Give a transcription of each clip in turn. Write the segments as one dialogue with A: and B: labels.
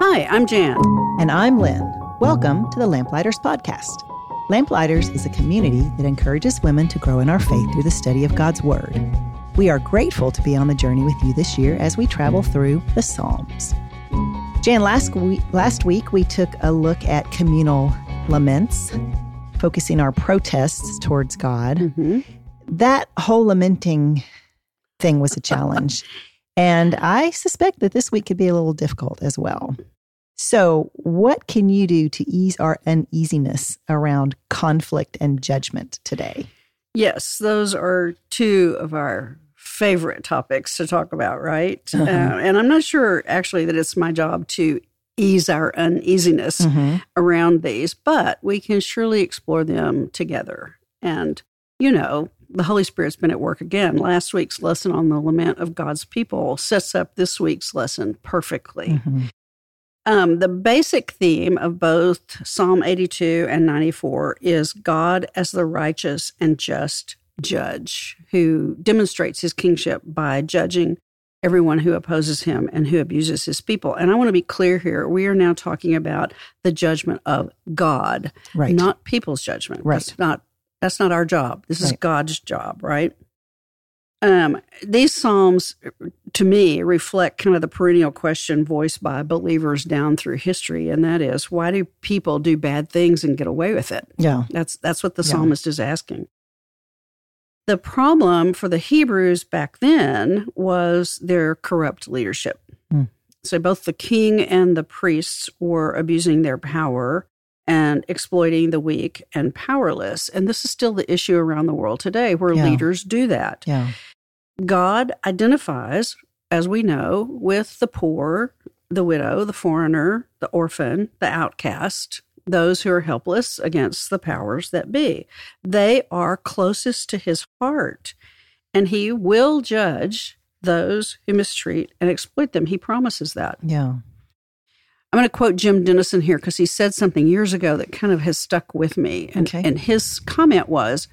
A: Hi, I'm Jan.
B: And I'm Lynn. Welcome to the Lamplighters Podcast. Lamplighters is a community that encourages women to grow in our faith through the study of God's Word. We are grateful to be on the journey with you this year as we travel through the Psalms. Jan, last week, last week we took a look at communal laments, focusing our protests towards God.
A: Mm-hmm.
B: That whole lamenting thing was a challenge. and I suspect that this week could be a little difficult as well. So, what can you do to ease our uneasiness around conflict and judgment today?
A: Yes, those are two of our favorite topics to talk about, right?
B: Uh-huh.
A: Uh, and I'm not sure actually that it's my job to ease our uneasiness
B: Mm-hmm.
A: around these, but we can surely explore them together. And, you know, the Holy Spirit's been at work again. Last week's lesson on the lament of God's people sets up this week's lesson perfectly.
B: Mhm.
A: Um, the basic theme of both Psalm 82 and 94 is God as the righteous and just judge who demonstrates his kingship by judging everyone who opposes him and who abuses his people. And I want to be clear here we are now talking about the judgment of God,
B: Right.
A: not people's judgment.
B: Right.
A: That's not that's not our job. This is
B: Right.
A: God's job, right? Um, these psalms, to me, reflect kind of the perennial question voiced by believers down through history, and that is, why do people do bad things and get away with it?
B: yeah.
A: That's that's what the
B: Yeah.
A: psalmist is asking. The problem for the Hebrews back then was their corrupt leadership.
B: Hmm.
A: So both the king and the priests were abusing their power and exploiting the weak and powerless. And this is still the issue around the world today where
B: Yeah.
A: leaders do that.
B: Yeah.
A: God identifies, as we know, with the poor, the widow, the foreigner, the orphan, the outcast, those who are helpless against the powers that be. They are closest to his heart, and he will judge those who mistreat and exploit them. He promises that.
B: Yeah.
A: I'm going to quote Jim Denison here because he said something years ago that kind of has stuck with me. And,
B: Okay.
A: and his comment was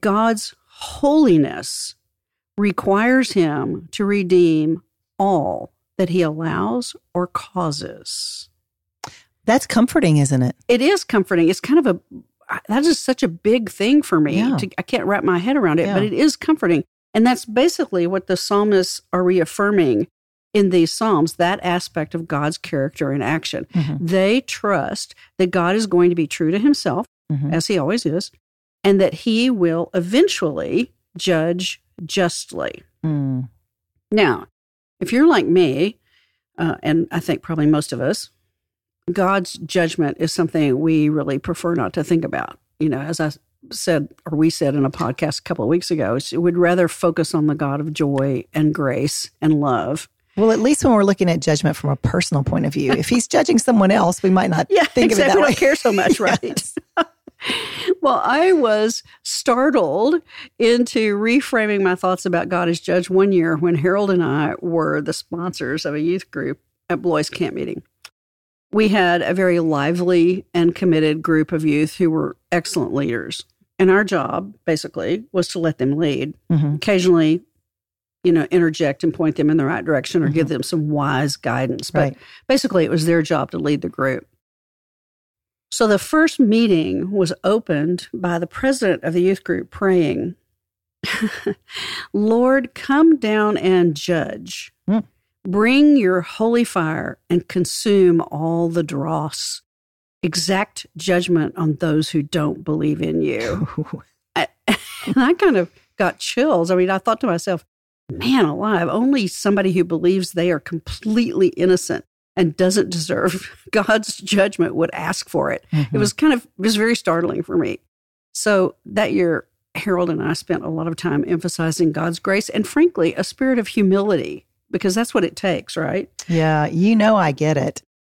A: God's holiness requires him to redeem all that he allows or causes.
B: That's comforting, isn't it?
A: It is comforting. It's kind of a, that is such a big thing for me.
B: Yeah.
A: To, I can't wrap my head around it, but it is comforting. And that's basically what the psalmists are reaffirming in these psalms that aspect of God's character and action.
B: Mhm.
A: They trust that God is going to be true to himself,
B: Mhm.
A: as he always is, and that he will eventually judge justly.
B: Mm.
A: Now, if you're like me, uh, and I think probably most of us, God's judgment is something we really prefer not to think about. You know, as I said, or we said in a podcast a couple of weeks ago, we'd rather focus on the God of joy and grace and love.
B: Well, at least when we're looking at judgment from a personal point of view, if he's judging someone else, we might not
A: Yeah,
B: think of it that
A: we
B: way.
A: don't care so much, right? Well, I was startled into reframing my thoughts about God as judge one year when Harold and I were the sponsors of a youth group at Bloys Camp Meeting. We had a very lively and committed group of youth who were excellent leaders. And our job, basically, was to let them lead.
B: Mhm.
A: Occasionally, you know, interject and point them in the right direction or give them some wise guidance. But
B: Right.
A: basically, it was their job to lead the group. So the first meeting was opened by the president of the youth group praying, Lord, come down and judge.
B: Hmm.
A: Bring your holy fire and consume all the dross. Exact judgment on those who don't believe in you. I, and I kind of got chills. I mean, I thought to myself, man alive, only somebody who believes they are completely innocent and doesn't deserve God's judgment would ask for it. It
B: Mhm.
A: was kind of, it was very startling for me. So that year, Harold and I spent a lot of time emphasizing God's grace and, frankly, a spirit of humility because that's what it takes, right?
B: Yeah, you know, I get it.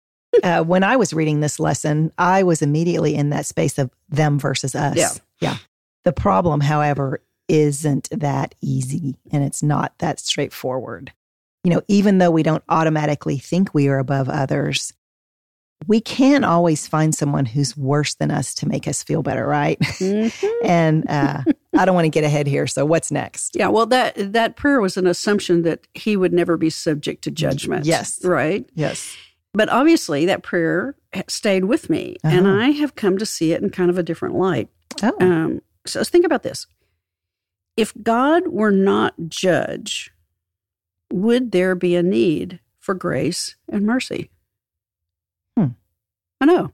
B: Uh, when I was reading this lesson, I was immediately in that space of them versus us.
A: Yeah.
B: Yeah. The problem, however, isn't that easy and it's not that straightforward. You know, even though we don't automatically think we are above others, we can't always find someone who's worse than us to make us feel better, right?
A: Mhm.
B: and uh, I don't want to get ahead here. So what's next?
A: Yeah, well, that that prayer was an assumption that he would never be subject to judgment.
B: Yes.
A: right.
B: Yes.
A: But obviously, that prayer stayed with me, and
B: Uh-huh.
A: I have come to see it in kind of a different light.
B: Oh,
A: Um, so let's think about this: if God were not judge, would there be a need for grace and mercy?
B: Hmm.
A: I know.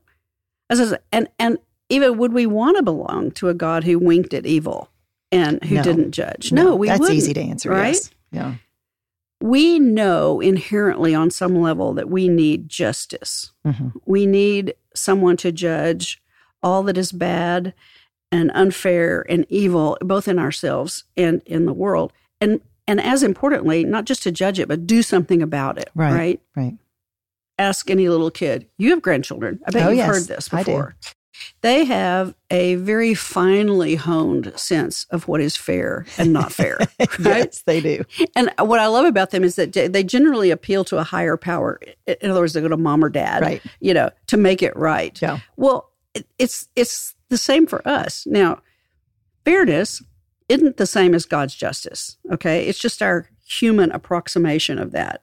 A: I says, and and even would we want to belong to a God who winked at evil and who
B: No.
A: didn't judge? No, we
B: That's easy to answer.
A: right?
B: Yes. Yeah.
A: We know inherently on some level that we need justice.
B: Mhm.
A: We need someone to judge all that is bad and unfair and evil, both in ourselves and in the world. And and as importantly, not just to judge it, but do something about it.
B: Right.
A: right?
B: Right.
A: ask any little kid. You have grandchildren. I bet
B: Oh,
A: you've
B: yes,
A: heard this before. They have a very finely honed sense of what is fair and not fair. right?
B: yes, they do.
A: And what I love about them is that they generally appeal to a higher power. In other words, they go to mom or dad,
B: Right.
A: you know, to make it right.
B: Yeah.
A: Well, it's it's the same for us. Now, fairness isn't the same as God's justice. Okay, it's just our human approximation of that.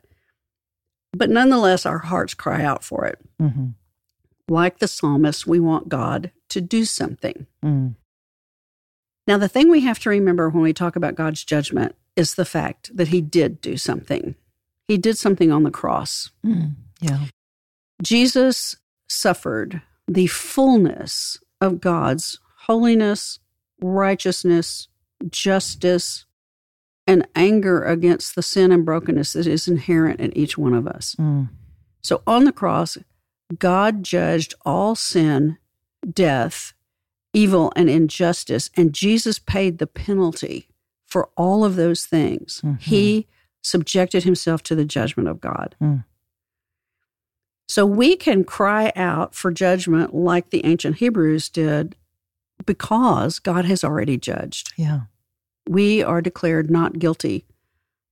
A: But nonetheless, our hearts cry out for it.
B: hmm
A: Like the psalmist, we want God to do something.
B: Mm.
A: Now, the thing we have to remember when we talk about God's judgment is the fact that He did do something. He did something on the cross.
B: Mm. Yeah.
A: Jesus suffered the fullness of God's holiness, righteousness, justice, and anger against the sin and brokenness that is inherent in each one of us.
B: Mm.
A: So on the cross, God judged all sin, death, evil, and injustice, and Jesus paid the penalty for all of those things.
B: Mhm.
A: He subjected himself to the judgment of God.
B: Mm.
A: So we can cry out for judgment like the ancient Hebrews did because God has already judged.
B: Yeah.
A: We are declared not guilty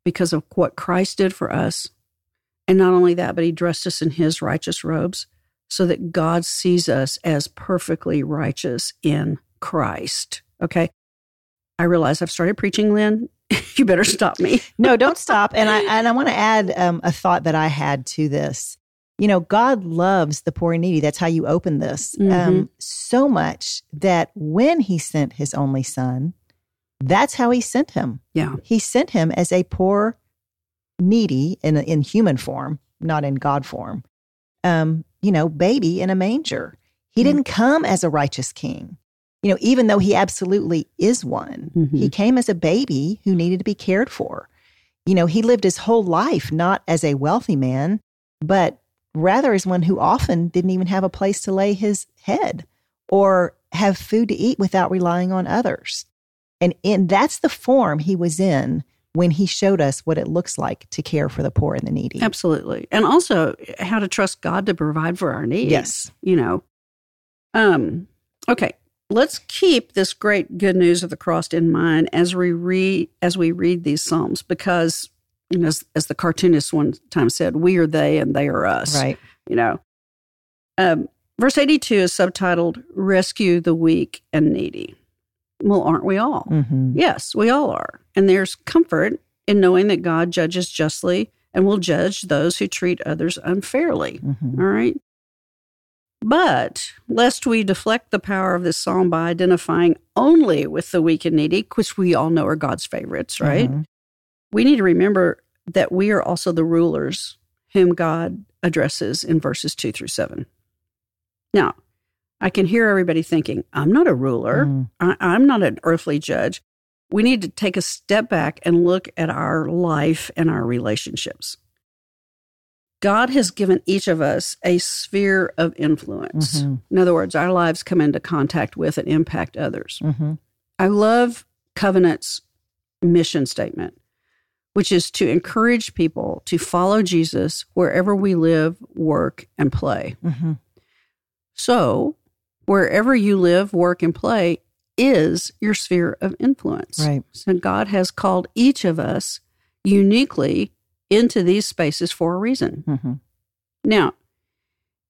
A: because of what Christ did for us. And not only that, but he dressed us in his righteous robes so that God sees us as perfectly righteous in Christ. Okay. I realize I've started preaching, Lynn. you better stop me.
B: No, don't stop. And I and I want to add um, a thought that I had to this. You know, God loves the poor and needy. That's how you open this. Um,
A: Mhm.
B: so much that when He sent His only Son, that's how He sent Him.
A: Yeah.
B: He sent Him as a poor, needy in in human form, not in God form. Um, you know, baby in a manger. He
A: Mhm.
B: didn't come as a righteous King. You know, even though he absolutely is one,
A: Mhm.
B: he came as a baby who needed to be cared for. You know, he lived his whole life not as a wealthy man, but rather as one who often didn't even have a place to lay his head or have food to eat without relying on others. And in that's the form he was in when he showed us what it looks like to care for the poor and the needy.
A: Absolutely. And also how to trust God to provide for our needs.
B: Yes.
A: You know. Um, okay. Let's keep this great good news of the cross in mind as we read as we read these psalms because you know, as, as the cartoonist one time said, we are they and they are us.
B: Right.
A: You know. Um, verse 82 is subtitled Rescue the Weak and Needy. Well, aren't we all?
B: hmm
A: Yes, we all are. And there's comfort in knowing that God judges justly and will judge those who treat others unfairly.
B: hmm
A: All right. But lest we deflect the power of this psalm by identifying only with the weak and needy, which we all know are God's favorites, right?
B: Mhm.
A: We need to remember that we are also the rulers whom God addresses in verses two through seven. Now, I can hear everybody thinking, I'm not a ruler.
B: Mm.
A: I, I'm not an earthly judge. We need to take a step back and look at our life and our relationships. God has given each of us a sphere of influence.
B: Mhm.
A: In other words, our lives come into contact with and impact others.
B: Mhm.
A: I love Covenant's mission statement, which is to encourage people to follow Jesus wherever we live, work, and play.
B: Mhm.
A: So, wherever you live, work, and play is your sphere of influence.
B: Right.
A: So, God has called each of us uniquely into these spaces for a reason.
B: Mhm.
A: Now,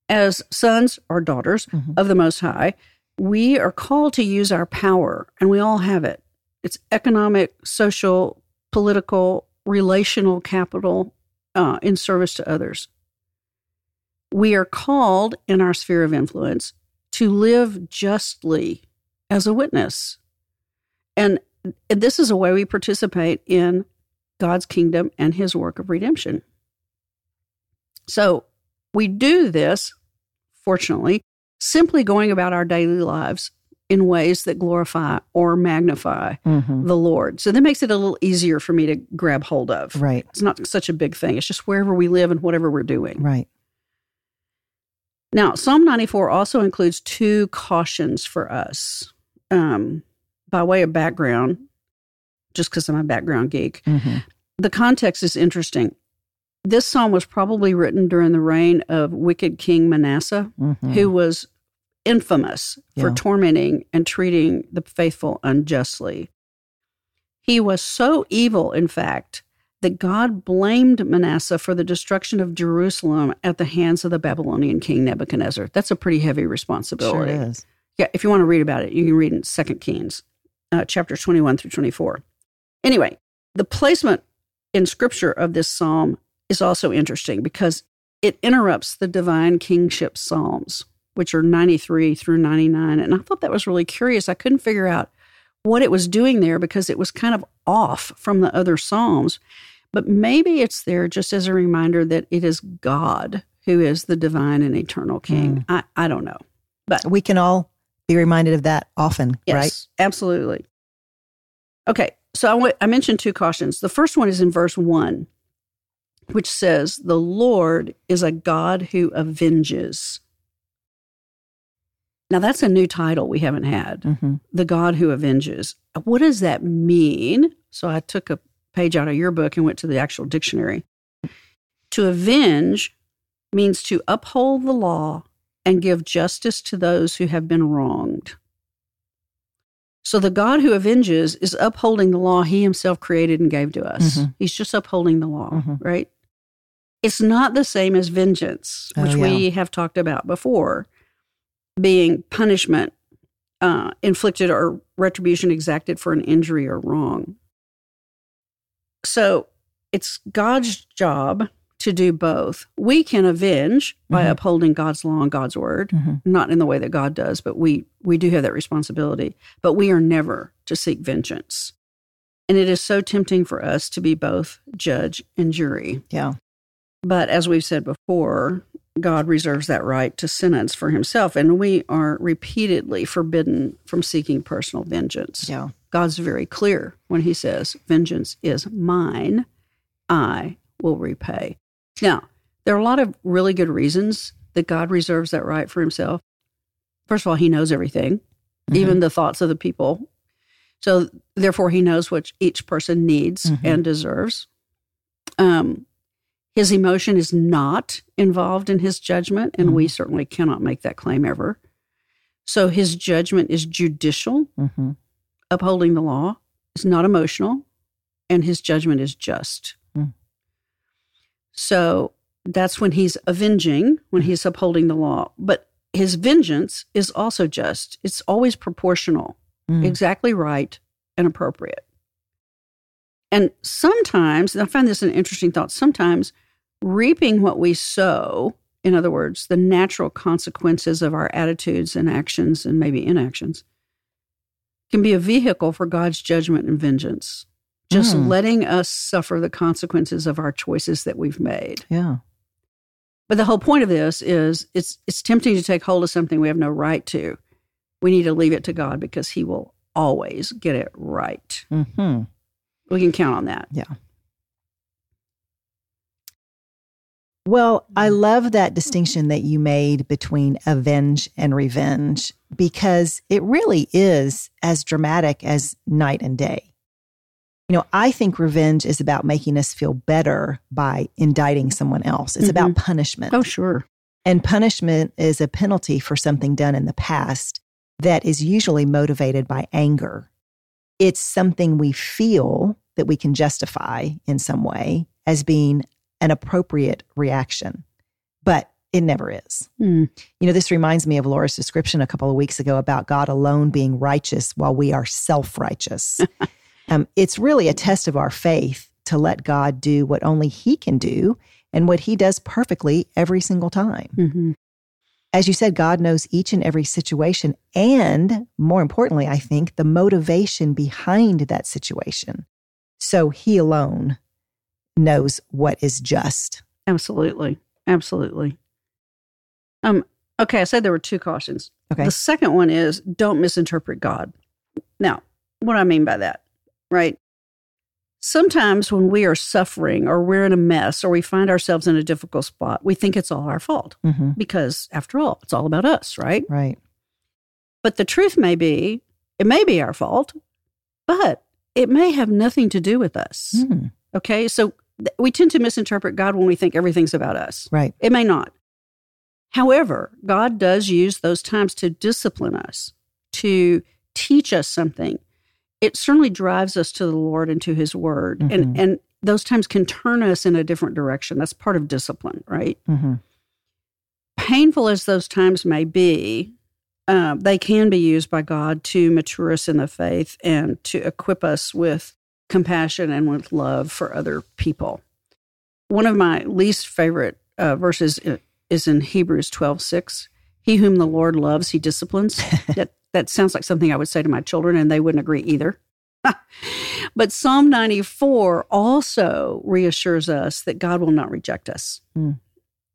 A: as sons or daughters
B: Mhm.
A: of the Most High, we are called to use our power, and we all have it, it's economic, social, political, relational capital uh, in service to others. We are called in our sphere of influence to live justly as a witness. And this is a way we participate in God's kingdom and his work of redemption. So we do this, fortunately, simply going about our daily lives in ways that glorify or magnify mm-hmm. the Lord. So that makes it a little easier for me to grab hold of.
B: Right.
A: It's not such a big thing. It's just wherever we live and whatever we're doing.
B: Right.
A: Now, Psalm 94 also includes two cautions for us. Um, by way of background, just because I'm a background geek, mm-hmm. the context is interesting. This psalm was probably written during the reign of wicked King Manasseh, mm-hmm. who was infamous yeah. for tormenting and treating the faithful unjustly. He was so evil, in fact, that God blamed Manasseh for the destruction of Jerusalem at the hands of the Babylonian king Nebuchadnezzar. That's a pretty heavy responsibility.
B: Sure is.
A: Yeah, if you want to read about it, you can read in Second Kings, uh, chapters 21 through 24. Anyway, the placement in scripture of this psalm is also interesting because it interrupts the divine kingship psalms which are 93 through 99. And I thought that was really curious. I couldn't figure out what it was doing there because it was kind of off from the other Psalms. But maybe it's there just as a reminder that it is God who is the divine and eternal King. Mm. I, I don't know. But
B: we can all be reminded of that often,
A: yes,
B: right?
A: Absolutely. Okay, so I, w- I mentioned two cautions. The first one is in verse 1, which says, The Lord is a God who avenges. Now, that's a new title we haven't had mm-hmm. The God Who Avenges. What does that mean? So I took a page out of your book and went to the actual dictionary. To avenge means to uphold the law and give justice to those who have been wronged. So the God who avenges is upholding the law he himself created and gave to us. Mm-hmm. He's just upholding the law, mm-hmm. right? It's not the same as vengeance, which oh, yeah. we have talked about before being punishment uh, inflicted or retribution exacted for an injury or wrong. So it's God's job to do both. We can avenge by mm-hmm. upholding God's law and God's word, mm-hmm. not in the way that God does, but we we do have that responsibility. But we are never to seek vengeance. And it is so tempting for us to be both judge and jury.
B: Yeah.
A: But as we've said before, God reserves that right to sentence for himself, and we are repeatedly forbidden from seeking personal vengeance.
B: Yeah.
A: God's very clear when he says, Vengeance is mine, I will repay. Now, there are a lot of really good reasons that God reserves that right for himself. First of all, he knows everything, mm-hmm. even the thoughts of the people. So, therefore, he knows what each person needs mm-hmm. and deserves. Um, his emotion is not involved in his judgment, and mm-hmm. we certainly cannot make that claim ever. So his judgment is judicial, mm-hmm. upholding the law. It's not emotional, and his judgment is just. Mm. So that's when he's avenging, when mm. he's upholding the law. But his vengeance is also just, it's always proportional, mm. exactly right and appropriate. And sometimes, and I find this an interesting thought, sometimes reaping what we sow, in other words, the natural consequences of our attitudes and actions and maybe inactions, can be a vehicle for God's judgment and vengeance. Just mm. letting us suffer the consequences of our choices that we've made.
B: Yeah.
A: But the whole point of this is it's it's tempting to take hold of something we have no right to. We need to leave it to God because He will always get it right. Mm-hmm. We can count on that.
B: Yeah. Well, I love that distinction that you made between avenge and revenge because it really is as dramatic as night and day. You know, I think revenge is about making us feel better by indicting someone else. It's mm-hmm. about punishment.
A: Oh, sure.
B: And punishment is a penalty for something done in the past that is usually motivated by anger. It's something we feel that we can justify in some way as being an appropriate reaction. But It never is.
A: Mm.
B: You know, this reminds me of Laura's description a couple of weeks ago about God alone being righteous while we are self righteous. um, it's really a test of our faith to let God do what only He can do and what He does perfectly every single time.
A: hmm
B: As you said, God knows each and every situation. And more importantly, I think the motivation behind that situation. So He alone knows what is just.
A: Absolutely. Absolutely. Um, okay, I said there were two cautions.
B: Okay.
A: The second one is don't misinterpret God. Now, what I mean by that, right? Sometimes when we are suffering or we're in a mess or we find ourselves in a difficult spot, we think it's all our fault
B: hmm
A: because, after all, it's all about us, right?
B: Right.
A: But the truth may be, it may be our fault, but it may have nothing to do with us.
B: Mm,
A: Okay. So we tend to misinterpret God when we think everything's about us.
B: right.
A: It may not. However, God does use those times to discipline us, to teach us something. It certainly drives us to the Lord and to His Word. And,
B: Mhm.
A: and those times can turn us in a different direction. That's part of discipline, right?
B: Mm-hmm.
A: Painful as those times may be, uh, they can be used by God to mature us in the faith and to equip us with compassion and with love for other people. One of my least favorite uh, verses is in Hebrews twelve six. He whom the Lord loves, he disciplines. that that sounds like something I would say to my children, and they wouldn't agree either. but Psalm 94 also reassures us that God will not reject us.
B: Mm.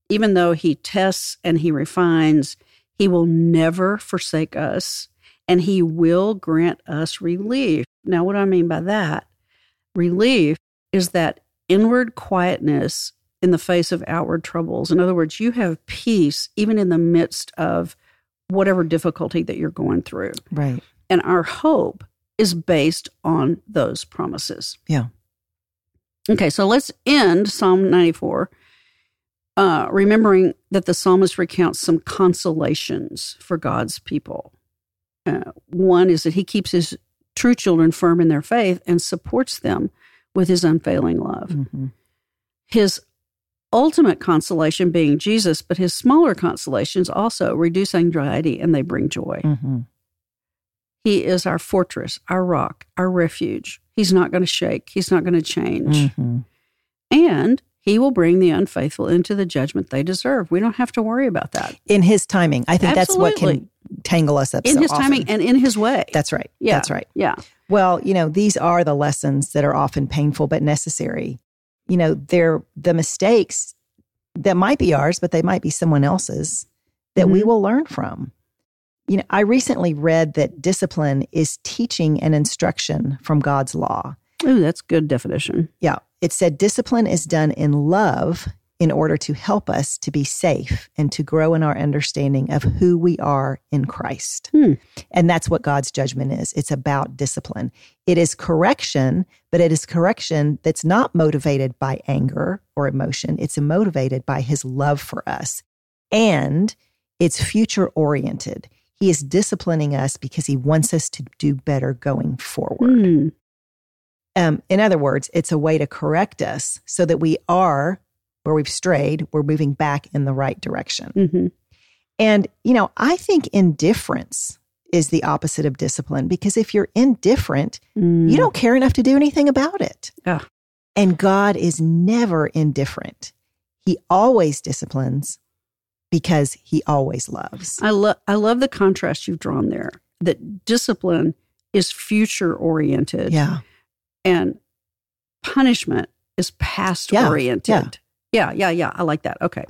A: Even though he tests and he refines, he will never forsake us and he will grant us relief. Now, what do I mean by that? Relief is that inward quietness in the face of outward troubles. In other words, you have peace even in the midst of whatever difficulty that you're going through.
B: Right.
A: And our hope is based on those promises.
B: Yeah.
A: Okay, so let's end Psalm 94, uh, remembering that the psalmist recounts some consolations for God's people. Uh, one is that he keeps his true children firm in their faith and supports them with his unfailing love.
B: hmm
A: His ultimate consolation being Jesus, but his smaller consolations also reduce anxiety and they bring joy.
B: hmm
A: He is our fortress, our rock, our refuge. He's not going to shake. He's not going to change.
B: hmm
A: And he will bring the unfaithful into the judgment they deserve. We don't have to worry about that.
B: In his timing. I think that's what can tangle us up
A: In
B: so
A: his timing and in his way.
B: That's right.
A: Yeah.
B: That's right.
A: yeah.
B: Well, you know, these are the lessons that are often painful but necessary. You know, they're the mistakes that might be ours, but they might be someone else's that we
A: Mhm.
B: will learn from. You know, I recently read that discipline is teaching and instruction from God's law.
A: Ooh, that's good definition.
B: Yeah. It said discipline is done in love in order to help us to be safe and to grow in our understanding of who we are in Christ.
A: Hmm.
B: And that's what God's judgment is. It's about discipline. It is correction, but it is correction that's not motivated by anger or emotion. It's motivated by his love for us. And it's future oriented. He is disciplining us because he wants us to do better going forward.
A: Hmm.
B: Um, in other words, it's a way to correct us so that we are where we've strayed, we're moving back in the right direction.
A: hmm
B: And, you know, I think indifference is the opposite of discipline because if you're indifferent, you don't care enough to do anything about it.
A: Mm. Yeah.
B: And God is never indifferent. He always disciplines because he always loves.
A: I love I love the contrast you've drawn there. That discipline is future oriented
B: Yeah.
A: And punishment is past
B: Yeah,
A: oriented. Yeah, yeah, yeah. yeah. I like that. Okay.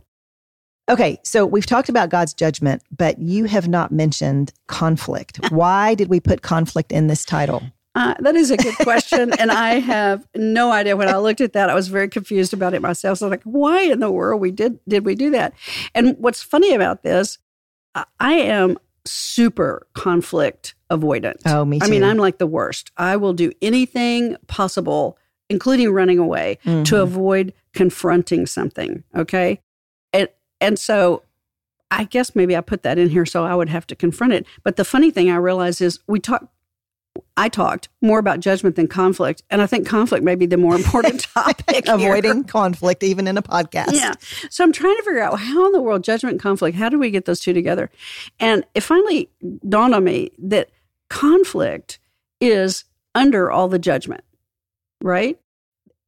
B: Okay, so we've talked about God's judgment, but you have not mentioned conflict. Why did we put conflict in this title?
A: Uh, that is a good question, and I have no idea. When I looked at that, I was very confused about it myself. So, I was like, why in the world we did did we do that? And what's funny about this, I- I am super conflict avoidant.
B: Oh, me too.
A: I mean, I'm like the worst. I will do anything possible, including running away, to
B: Mhm.
A: avoid confronting something. Okay, and and so I guess maybe I put that in here so I would have to confront it. But the funny thing I realize is we talk. I talked more about judgment than conflict. And I think conflict may be the more important topic.
B: Avoiding conflict, even in a podcast.
A: Yeah. So I'm trying to figure out how in the world, judgment and conflict, how do we get those two together? And it finally dawned on me that conflict is under all the judgment, right?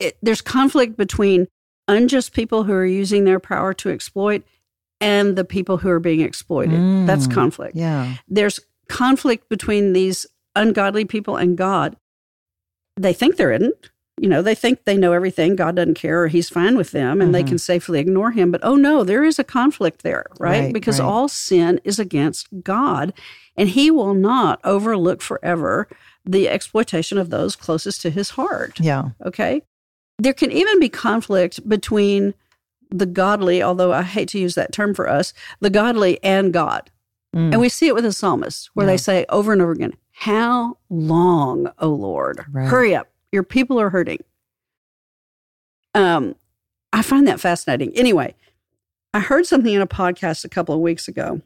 A: It, there's conflict between unjust people who are using their power to exploit and the people who are being exploited. Mm, That's conflict.
B: Yeah.
A: There's conflict between these ungodly people and God. They think there isn't. You know, they think they know everything. God doesn't care or he's fine with them and mm-hmm. they can safely ignore him. But oh no, there is a conflict there, right? right because right. all sin is against God and he will not overlook forever the exploitation of those closest to his heart.
B: Yeah.
A: Okay. There can even be conflict between the godly, although I hate to use that term for us, the godly and God. Mm. And we see it with the psalmists where yeah. they say over and over again, How long, O Lord? Right. Hurry up. Your people are hurting. Um, I find that fascinating. Anyway, I heard something in a podcast a couple of weeks ago,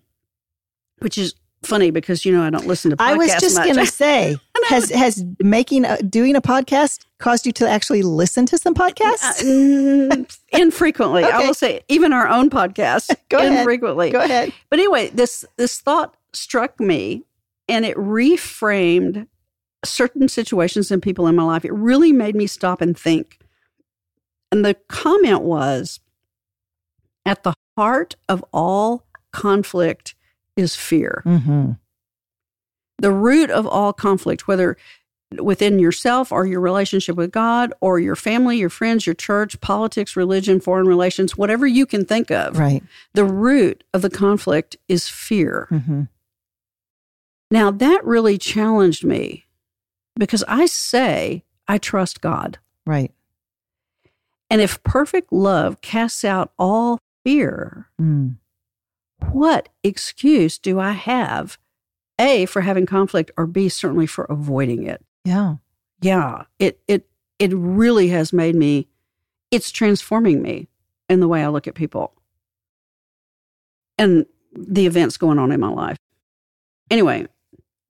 A: which is funny because you know I don't listen to. podcasts
B: I was just
A: going
B: to say, has has making a, doing a podcast caused you to actually listen to some podcasts?
A: Uh, infrequently, okay. I will say, even our own podcast.
B: Go
A: infrequently.
B: Ahead. Go ahead.
A: But anyway, this this thought struck me, and it reframed certain situations and people in my life. It really made me stop and think. And the comment was, at the heart of all conflict is fear.
B: Mm-hmm.
A: The root of all conflict, whether within yourself or your relationship with God or your family, your friends, your church, politics, religion, foreign relations, whatever you can think of.
B: Right.
A: The root of the conflict is fear.
B: Mm-hmm.
A: Now, that really challenged me because I say I trust God.
B: Right.
A: And if perfect love casts out all fear,
B: mm
A: what excuse do I have, A, for having conflict, or B, certainly for avoiding it?
B: Yeah.
A: Yeah. It it it really has made me it's transforming me in the way I look at people and the events going on in my life. Anyway,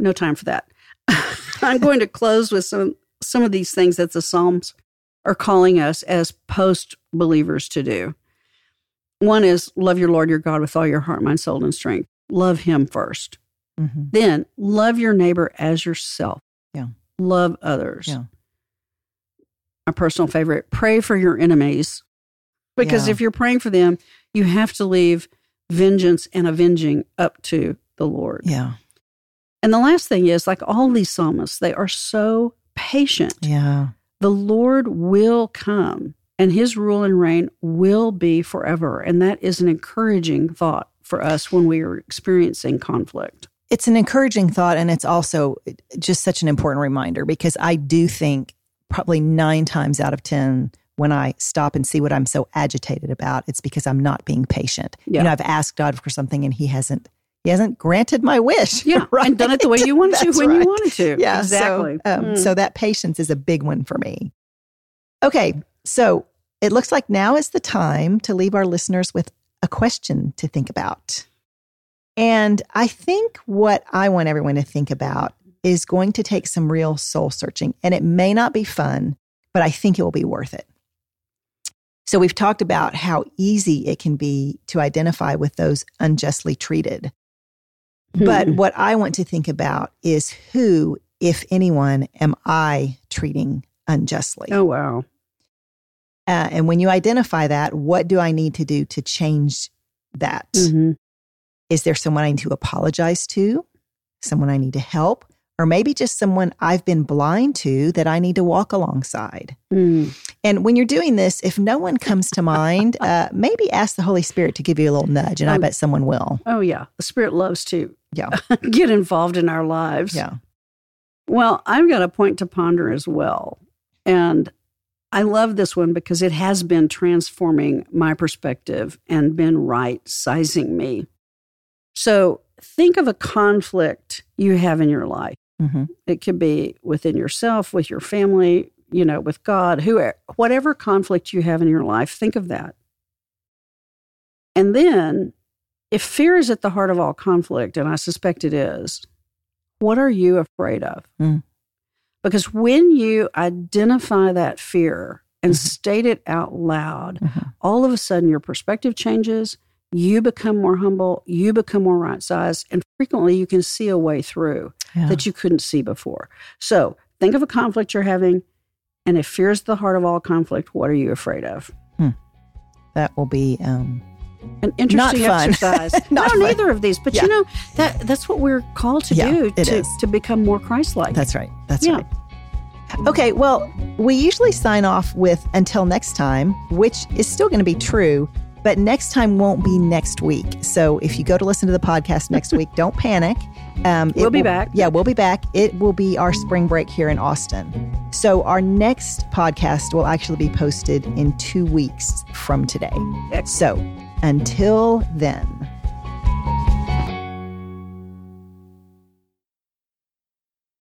A: no time for that. I'm going to close with some some of these things that the Psalms are calling us as post believers to do. One is love your Lord your God with all your heart, mind, soul, and strength. Love him 1st
B: mm-hmm.
A: Then love your neighbor as yourself.
B: Yeah.
A: Love others.
B: Yeah.
A: A personal favorite, pray for your enemies. Because yeah. if you're praying for them, you have to leave vengeance and avenging up to the Lord.
B: Yeah.
A: And the last thing is like all these psalmists, they are so patient.
B: Yeah.
A: The Lord will come and his rule and reign will be forever. And that is an encouraging thought for us when we are experiencing conflict.
B: It's an encouraging thought, and it's also just such an important reminder because I do think probably nine times out of 10, when I stop and see what I'm so agitated about, it's because I'm not being patient.
A: Yeah.
B: You know, I've asked God for something and he hasn't he hasn't granted my wish.
A: Yeah,
B: right?
A: and done it the way you wanted to when right. you wanted to.
B: Yeah,
A: exactly.
B: So, um, mm. so that patience is a big one for me. Okay, so it looks like now is the time to leave our listeners with a question to think about. And I think what I want everyone to think about is going to take some real soul searching. And it may not be fun, but I think it will be worth it. So we've talked about how easy it can be to identify with those unjustly treated. But hmm. what I want to think about is who, if anyone, am I treating unjustly?
A: Oh, wow.
B: Uh, and when you identify that, what do I need to do to change that?
A: Mm-hmm.
B: Is there someone I need to apologize to? Someone I need to help? Or maybe just someone I've been blind to that I need to walk alongside.
A: Mm.
B: And when you're doing this, if no one comes to mind, uh, maybe ask the Holy Spirit to give you a little nudge, and I bet someone will.
A: Oh, yeah. The Spirit loves to
B: yeah.
A: get involved in our lives.
B: Yeah.
A: Well, I've got a point to ponder as well. And I love this one because it has been transforming my perspective and been right sizing me. So think of a conflict you have in your life.
B: Mm-hmm.
A: It could be within yourself, with your family, you know, with God, whoever, whatever conflict you have in your life, think of that. And then, if fear is at the heart of all conflict, and I suspect it is, what are you afraid of?
B: Mm.
A: Because when you identify that fear and
B: Mhm.
A: state it out loud,
B: Mhm.
A: all of a sudden your perspective changes. You become more humble, you become more right sized, and frequently you can see a way through
B: Yeah.
A: that you couldn't see before. So think of a conflict you're having, and if fear is the heart of all conflict, what are you afraid of?
B: that will be um,
A: An interesting exercise.
B: Not
A: no,
B: fun.
A: neither of these, but
B: Yeah.
A: you know that that's what we're called to
B: Yeah,
A: do to,
B: is.
A: to become more Christ-like.
B: That's right. That's right. Okay, well, we usually sign off with until next time, which is still going to be true, but next time won't be next week. So if you go to listen to the podcast next week, don't panic. Um,
A: We'll be
B: will-
A: back.
B: Yeah, we'll be back. It will be our spring break here in Austin. So our next podcast will actually be posted in two weeks from today. So until then.